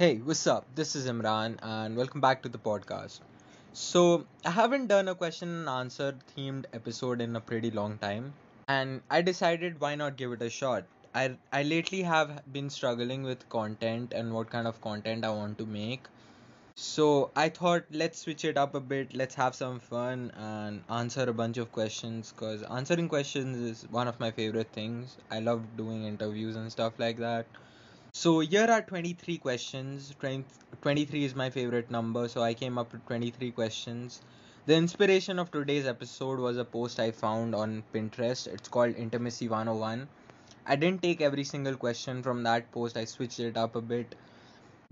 Hey, what's up? This is Imran, and welcome back to the podcast. So, I haven't done a question and answer themed episode in a pretty long time, and I decided why not give it a shot. I, I lately have been struggling with content and what kind of content I want to make. So, I thought let's switch it up a bit, let's have some fun and answer a bunch of questions because answering questions is one of my favorite things. I love doing interviews and stuff like that. So here are 23 questions. 20 23 is my favorite number, so I came up with 23 questions. The inspiration of today's episode was a post I found on Pinterest. It's called Intimacy 101. I didn't take every single question from that post, I switched it up a bit.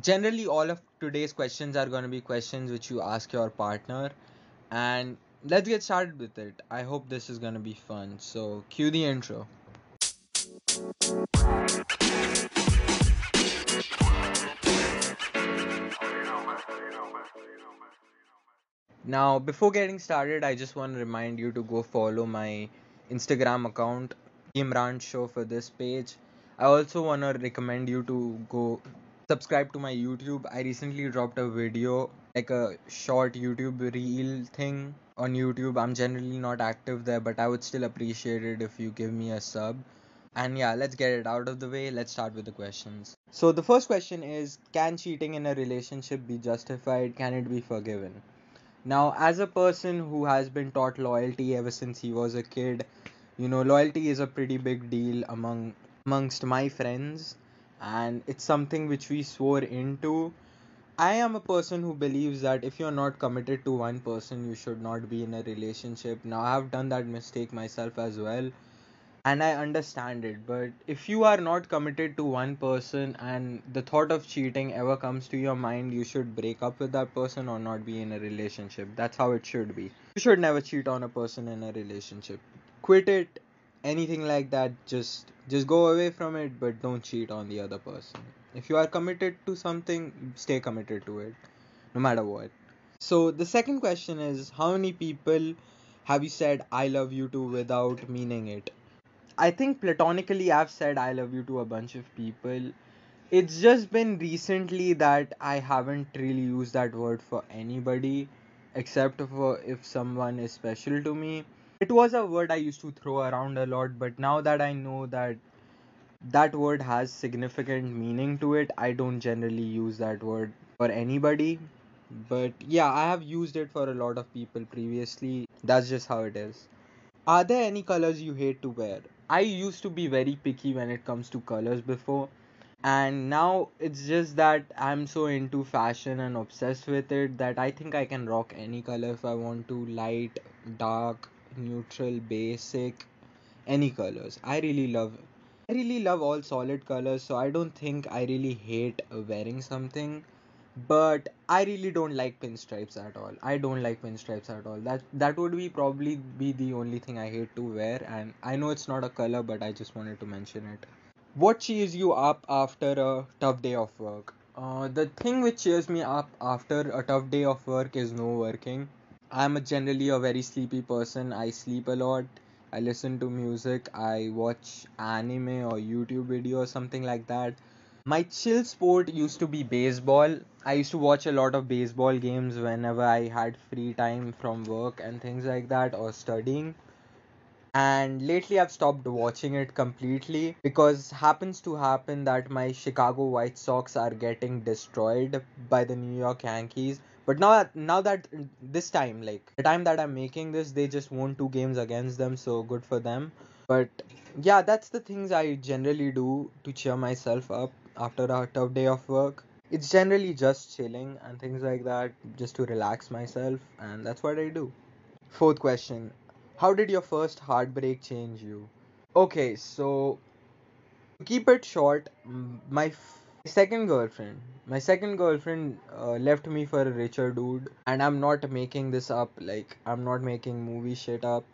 Generally, all of today's questions are going to be questions which you ask your partner, and let's get started with it. I hope this is going to be fun. So, cue the intro. Now, before getting started, I just want to remind you to go follow my Instagram account, Imran Show, for this page. I also want to recommend you to go subscribe to my YouTube. I recently dropped a video, like a short YouTube reel thing on YouTube. I'm generally not active there, but I would still appreciate it if you give me a sub. And yeah, let's get it out of the way. Let's start with the questions. So, the first question is Can cheating in a relationship be justified? Can it be forgiven? Now, as a person who has been taught loyalty ever since he was a kid, you know, loyalty is a pretty big deal among amongst my friends, and it's something which we swore into. I am a person who believes that if you're not committed to one person, you should not be in a relationship. Now, I have done that mistake myself as well, and I understand it. But if you are not committed to one person and the thought of cheating ever comes to your mind, you should break up with that person or not be in a relationship. That's how it should be. You should never cheat on a person in a relationship. Quit it, anything like that. Just just go away from it, but don't cheat on the other person. If you are committed to something, stay committed to it, no matter what. So the second question is, how many people have you said I love you to without meaning it? I think platonically I've said I love you to a bunch of people. It's just been recently that I haven't really used that word for anybody except for if someone is special to me. It was a word I used to throw around a lot, but now that I know that that word has significant meaning to it, I don't generally use that word for anybody. But yeah, I have used it for a lot of people previously. That's just how it is. Are there any colors you hate to wear? I used to be very picky when it comes to colors before, and now it's just that I'm so into fashion and obsessed with it that I think I can rock any color if I want to light, dark, neutral, basic, any colors. I really love I really love all solid colors, so I don't think I really hate wearing something but I really don't like pinstripes at all. I don't like pinstripes at all. That that would be probably be the only thing I hate to wear, and I know it's not a color, but I just wanted to mention it. What cheers you up after a tough day of work? Uh, the thing which cheers me up after a tough day of work is no working. I'm a generally a very sleepy person. I sleep a lot. I listen to music. I watch anime or YouTube video or something like that my chill sport used to be baseball. I used to watch a lot of baseball games whenever I had free time from work and things like that or studying. And lately I've stopped watching it completely because happens to happen that my Chicago White Sox are getting destroyed by the New York Yankees. But now now that this time like the time that I'm making this they just won two games against them so good for them. But yeah, that's the things I generally do to cheer myself up after a tough day of work. It's generally just chilling and things like that, just to relax myself, and that's what I do. Fourth question How did your first heartbreak change you? Okay, so to keep it short, my f- second girlfriend, my second girlfriend uh, left me for a richer dude, and I'm not making this up, like, I'm not making movie shit up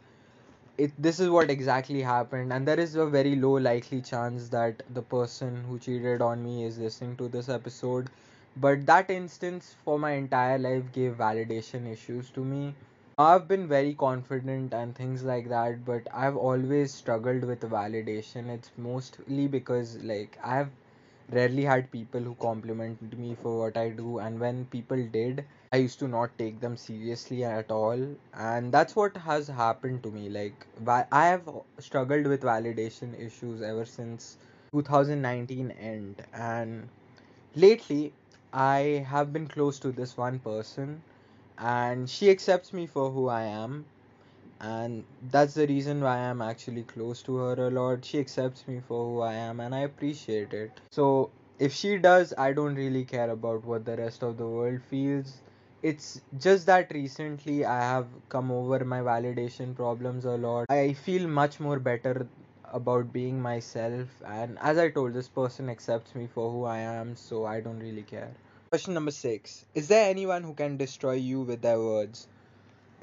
it this is what exactly happened and there is a very low likely chance that the person who cheated on me is listening to this episode. But that instance for my entire life gave validation issues to me. I've been very confident and things like that but i've always struggled with validation. It's mostly because like i've rarely had people who complimented me for what I do, and when people did, I used to not take them seriously at all. And that's what has happened to me. Like, I have struggled with validation issues ever since 2019 end, and lately, I have been close to this one person, and she accepts me for who I am and that's the reason why I'm actually close to her a lot. She accepts me for who I am, and I appreciate it. So, if she does, I don't really care about what the rest of the world feels. It's just that recently I have come over my validation problems a lot. I feel much more better about being myself, and as I told, this person accepts me for who I am, so I don't really care. Question number six Is there anyone who can destroy you with their words?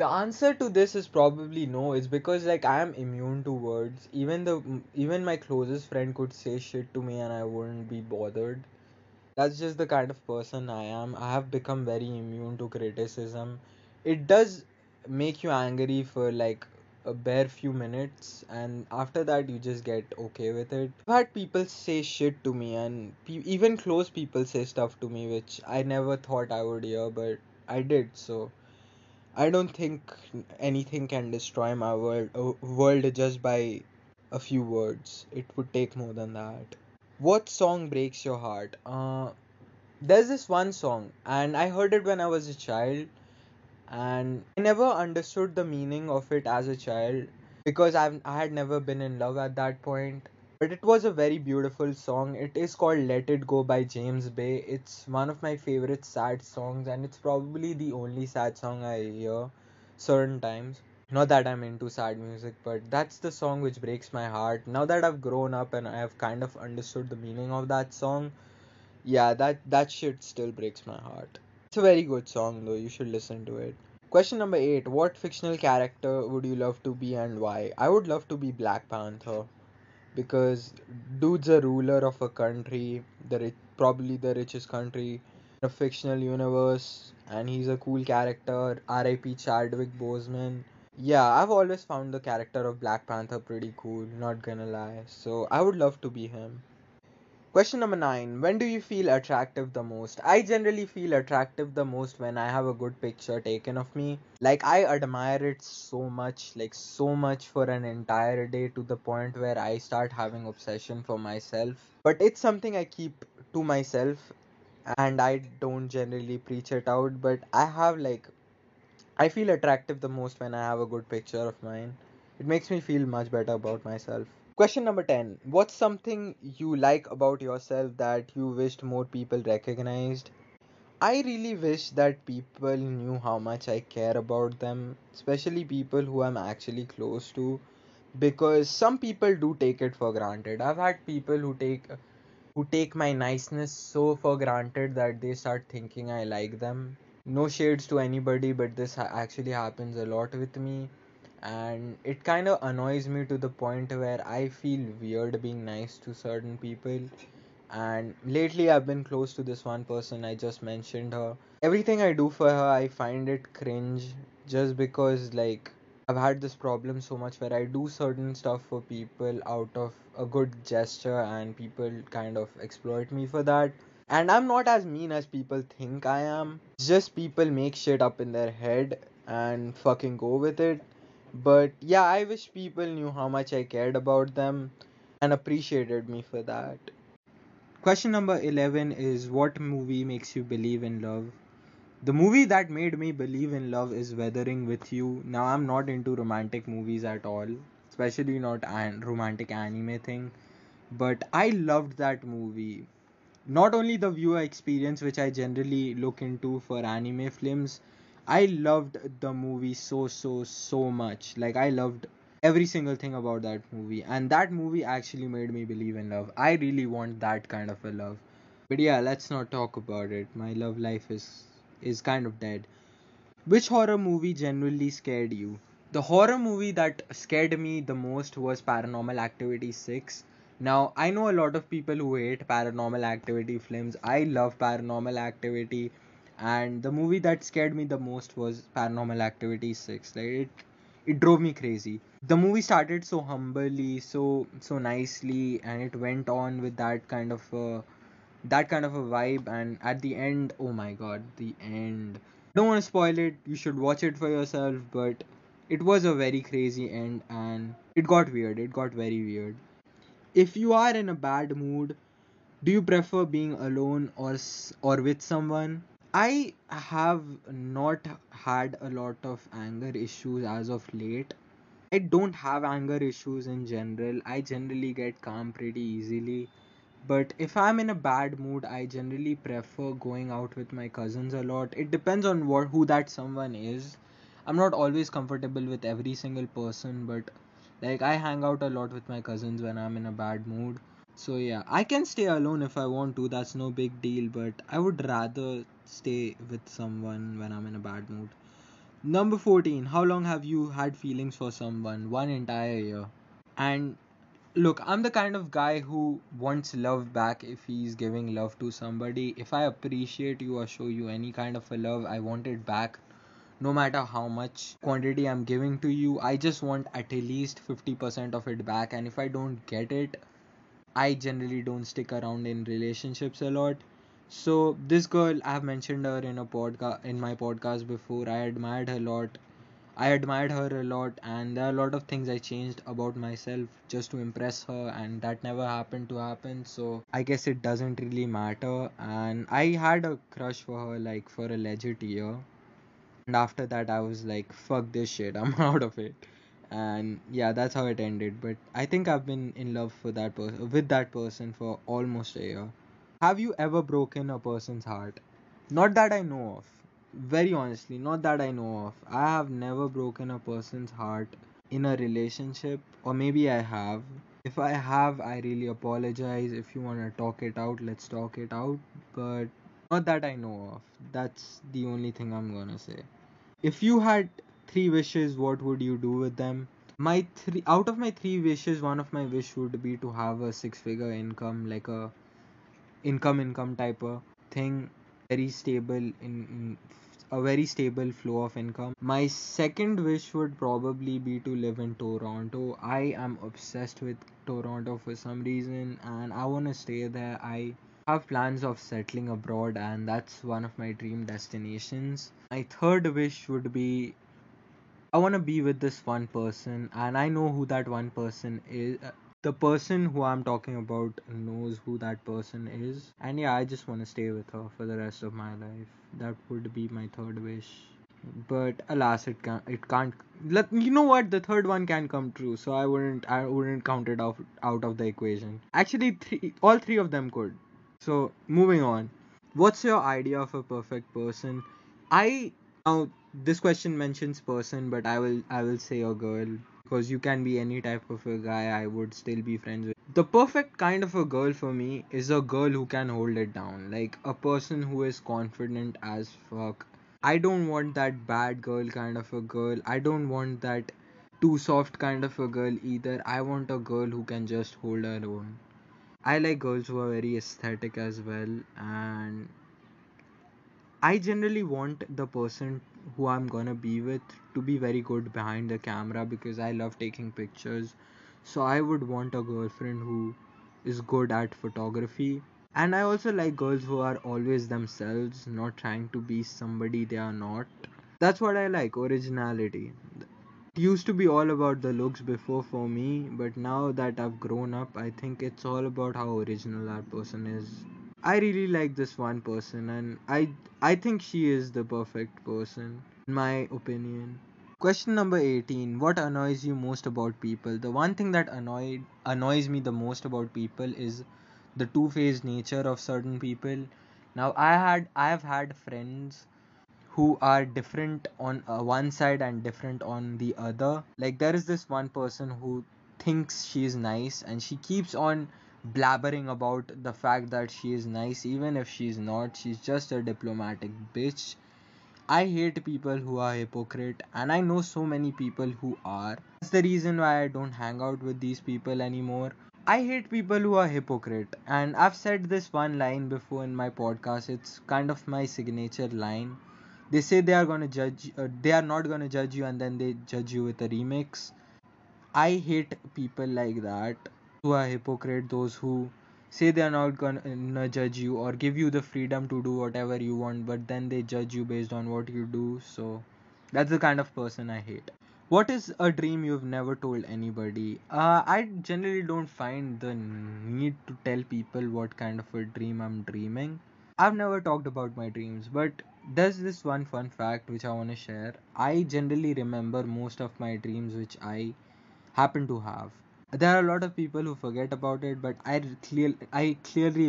The answer to this is probably no. It's because like I am immune to words. Even the even my closest friend could say shit to me and I wouldn't be bothered. That's just the kind of person I am. I have become very immune to criticism. It does make you angry for like a bare few minutes and after that you just get okay with it. I've had people say shit to me and pe- even close people say stuff to me which I never thought I would hear but I did so I don't think anything can destroy my world uh, world just by a few words. It would take more than that. What song breaks your heart? Uh, there's this one song, and I heard it when I was a child, and I never understood the meaning of it as a child because I've, I had never been in love at that point. But it was a very beautiful song. It is called Let It Go by James Bay. It's one of my favorite sad songs, and it's probably the only sad song I hear certain times. Not that I'm into sad music, but that's the song which breaks my heart. Now that I've grown up and I've kind of understood the meaning of that song, yeah, that that shit still breaks my heart. It's a very good song though. You should listen to it. Question number 8. What fictional character would you love to be and why? I would love to be Black Panther because dude's a ruler of a country, the probably the richest country in a fictional universe, and he's a cool character. R.I.P. Chadwick Boseman. Yeah, I've always found the character of Black Panther pretty cool, not gonna lie. So I would love to be him. Question number nine. When do you feel attractive the most? I generally feel attractive the most when I have a good picture taken of me. Like, I admire it so much, like, so much for an entire day to the point where I start having obsession for myself. But it's something I keep to myself and I don't generally preach it out. But I have, like, I feel attractive the most when I have a good picture of mine. It makes me feel much better about myself. Question number 10. What's something you like about yourself that you wished more people recognized? I really wish that people knew how much I care about them, especially people who I'm actually close to, because some people do take it for granted. I've had people who take who take my niceness so for granted that they start thinking I like them. No shades to anybody, but this ha- actually happens a lot with me and it kind of annoys me to the point where I feel weird being nice to certain people. And lately, I've been close to this one person I just mentioned her. Everything I do for her, I find it cringe just because, like, I've had this problem so much where I do certain stuff for people out of a good gesture, and people kind of exploit me for that. And I'm not as mean as people think I am. Just people make shit up in their head and fucking go with it but yeah, I wish people knew how much I cared about them and appreciated me for that. Question number 11 is What movie makes you believe in love? The movie that made me believe in love is Weathering with You. Now, I'm not into romantic movies at all, especially not an romantic anime thing, but I loved that movie. Not only the viewer experience, which I generally look into for anime films, I loved the movie so, so, so much. Like, I loved every single thing about that movie, and that movie actually made me believe in love. I really want that kind of a love. But yeah, let's not talk about it. My love life is is kind of dead. Which horror movie genuinely scared you? The horror movie that scared me the most was Paranormal Activity 6. Now, I know a lot of people who hate Paranormal Activity films. I love Paranormal Activity, and the movie that scared me the most was Paranormal Activity 6. Like it it drove me crazy. The movie started so humbly, so so nicely, and it went on with that kind of uh, that kind of a vibe. And at the end oh my god the end. Don't want to spoil it. You should watch it for yourself but it was a very crazy end and it got weird. It got very weird. If you are in a bad mood do you prefer being alone or or with someone i have not had a lot of anger issues as of late i don't have anger issues in general i generally get calm pretty easily but if I'm in a bad mood, I generally prefer going out with my cousins a lot. It depends on what who that someone is. I'm not always comfortable with every single person, but like I hang out a lot with my cousins when I'm in a bad mood. So yeah, I can stay alone if I want to. That's no big deal, but I would rather stay with someone when I'm in a bad mood. Number 14. How long have you had feelings for someone? One entire year. And Look, I'm the kind of guy who wants love back if he's giving love to somebody. If I appreciate you or show you any kind of a love, I want it back. No matter how much quantity I'm giving to you, I just want at least 50% of it back. And if I don't get it, I generally don't stick around in relationships a lot. So this girl, I've mentioned her in a podcast in my podcast before. I admired her a lot. I admired her a lot, and there are a lot of things I changed about myself just to impress her, and that never happened to happen. So I guess it doesn't really matter. And I had a crush for her like for a legit year, and after that I was like, fuck this shit, I'm out of it. And yeah, that's how it ended. But I think I've been in love for that person with that person for almost a year. Have you ever broken a person's heart? Not that I know of. Very honestly, not that I know of. I have never broken a person's heart in a relationship, or maybe I have. If I have, I really apologize. If you want to talk it out, let's talk it out. But not that I know of. That's the only thing I'm gonna say. If you had three wishes, what would you do with them? My three out of my three wishes, one of my wish would be to have a six-figure income, like a income income type of thing. Very stable in, in a very stable flow of income. My second wish would probably be to live in toronto. I am obsessed with toronto for some reason and i want to stay there. I have plans of settling abroad and that's one of my dream destinations. My third wish would be I want to be with this one person, and I know who that one person is. The person who I'm talking about knows who that person is, and yeah, I just want to stay with her for the rest of my life. That would be my third wish. But alas, it can't. It can't. Let you know what the third one can come true, so I wouldn't. I wouldn't count it off out of the equation. Actually, three, all three of them could. So moving on. What's your idea of a perfect person? I now this question mentions person, but I will I will say a girl because you can be any type of a guy. I would still be friends with. The perfect kind of a girl for me is a girl who can hold it down, like a person who is confident as fuck. I don't want that bad girl kind of a girl. I don't want that too soft kind of a girl either. I want a girl who can just hold her own. I like girls who are very aesthetic as well, and I generally want the person who I'm gonna be with to be very good behind the camera because I love taking pictures. So I would want a girlfriend who is good at photography. And I also like girls who are always themselves, not trying to be somebody they are not. That's what I like originality. It used to be all about the looks before for me, but now that I've grown up, I think it's all about how original that person is. I really like this one person, and I I think she is the perfect person, in my opinion. Question number 18. What annoys you most about people? The one thing that annoyed annoys me the most about people is the two-faced nature of certain people. Now I had I have had friends who are different on uh, one side and different on the other. Like there is this one person who thinks she is nice and she keeps on blabbering about the fact that she is nice even if she's not. She's just a diplomatic bitch. I hate people who are hypocrite and I know so many people who are. That's the reason why I don't hang out with these people anymore. I hate people who are hypocrite and I've said this one line before in my podcast. It's kind of my signature line they say they are going to judge uh, they are not going to judge you and then they judge you with a remix i hate people like that who are hypocrite those who say they're not gonna judge you or give you the freedom to do whatever you want but then they judge you based on what you do. So that's the kind of person i hate. What is a dream you've never told anybody? Uh, i generally don't find the need to tell people what kind of a dream i'm dreaming. I've never talked about my dreams but there's this one fun fact which i want to share. I generally remember most of my dreams which i happen to have there are a lot of people who forget about it but i clear i clearly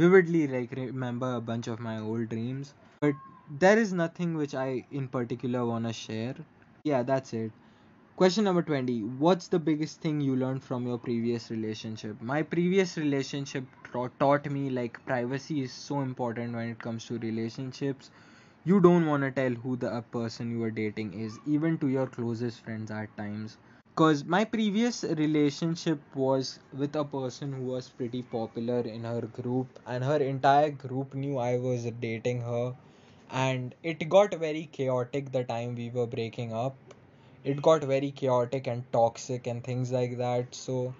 vividly like remember a bunch of my old dreams. But there is nothing which i in particular want to share. Yeah that's it. Question number 20 what's the biggest thing you learned from your previous relationship? My previous relationship tra- taught me like privacy is so important when it comes to relationships. You don't want to tell who the person you are dating is even to your closest friends at times because my previous relationship was with a person who was pretty popular in her group and her entire group knew i was dating her. And it got very chaotic the time we were breaking up. It got very chaotic and toxic and things like that. So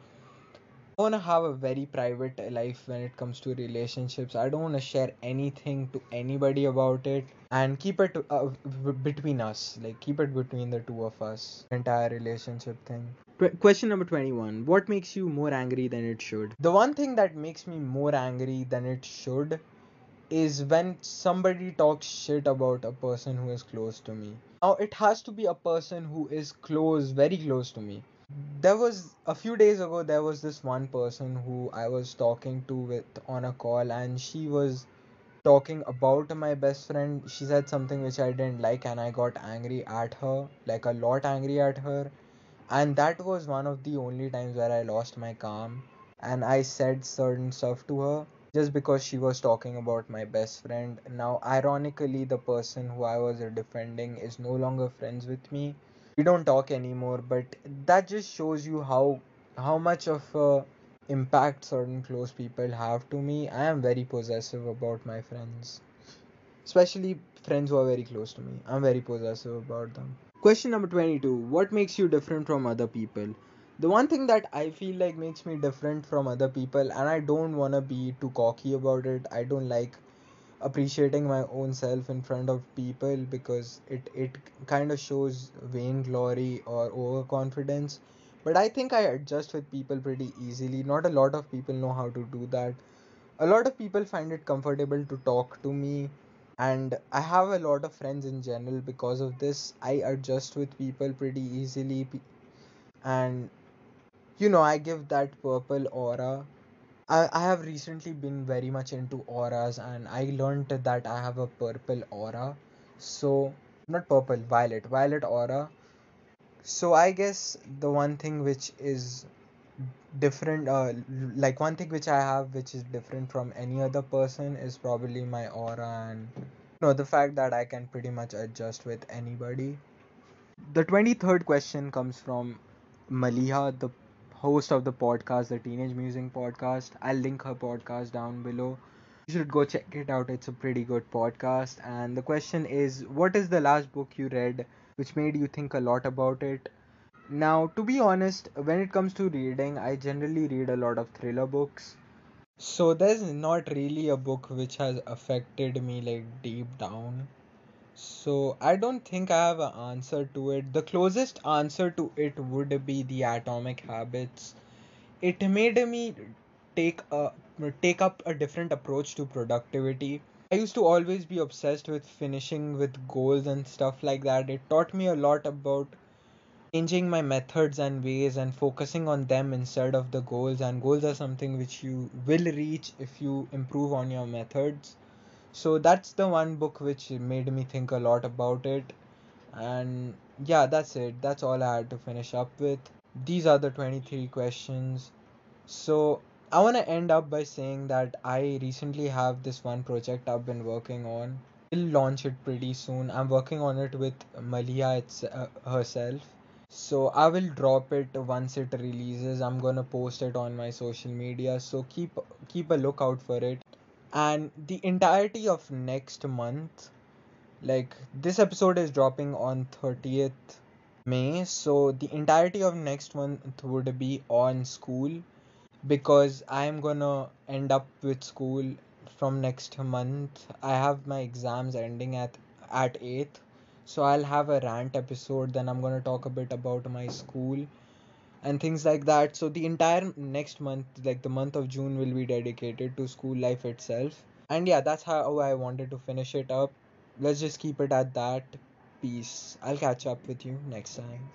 I want to have a very private life when it comes to relationships. I don't want to share anything to anybody about it and keep it uh, between us. Like, keep it between the two of us. Entire relationship thing. Question number 21 What makes you more angry than it should? The one thing that makes me more angry than it should is when somebody talks shit about a person who is close to me. Now, it has to be a person who is close, very close to me there was a few days ago there was this one person who i was talking to with on a call and she was talking about my best friend. She said something which i didn't like and i got angry at her like a lot angry at her. And that was one of the only times where i lost my calm and i said certain stuff to her just because she was talking about my best friend. Now ironically the person who i was defending is no longer friends with me we don't talk anymore but that just shows you how how much of a impact certain close people have to me. I am very possessive about my friends. Especially friends who are very close to me. I'm very possessive about them. Question number 22 what makes you different from other people? The one thing that i feel like makes me different from other people and i don't want to be too cocky about it. I don't like appreciating my own self in front of people because it it kind of shows vainglory or overconfidence. But i think i adjust with people pretty easily. Not a lot of people know how to do that. A lot of people find it comfortable to talk to me. And i have a lot of friends in general because of this. I adjust with people pretty easily. And you know i give that purple aura I, have recently been very much into auras and I learned that I have a purple aura. So, not purple, violet, violet aura. So, I guess the one thing which is different, uh, like one thing which I have which is different from any other person is probably my aura and you know the fact that I can pretty much adjust with anybody. The 23rd question comes from Maleeha, the host of the podcast, the Teenage Musings podcast. I'll link her podcast down below. You should go check it out. It's a pretty good podcast. And the question is What is the last book you read which made you think a lot about it? Now, to be honest, when it comes to reading, I generally read a lot of thriller books. So, there's not really a book which has affected me like deep down. So I don't think I have an answer to it. The closest answer to it would be the Atomic Habits. It made me take a take up a different approach to productivity. I used to always be obsessed with finishing with goals and stuff like that. It taught me a lot about changing my methods and ways and focusing on them instead of the goals and goals are something which you will reach if you improve on your methods so that's the one book which made me think a lot about it. And yeah that's it. That's all i had to finish up with. These are the 23 questions. So i want to end up by saying that i recently have this one project i've been working on. Will launch it pretty soon. I'm working on it with Maleeha it's, uh, herself. So i will drop it once it releases. I'm gonna post it on my social media. So keep keep a lookout for it and the entirety of next month like this episode is dropping on 30th may so the entirety of next month would be on school because I'm gonna end up with school from next month. I have my exams ending at at 8th. So I'll have a rant episode then I'm to talk a bit about my school and things like that. So the entire next month, like the month of June will be dedicated to school life itself. And yeah, that's how I wanted to finish it up. Let's just keep it at that. Peace. I'll catch up with you next time.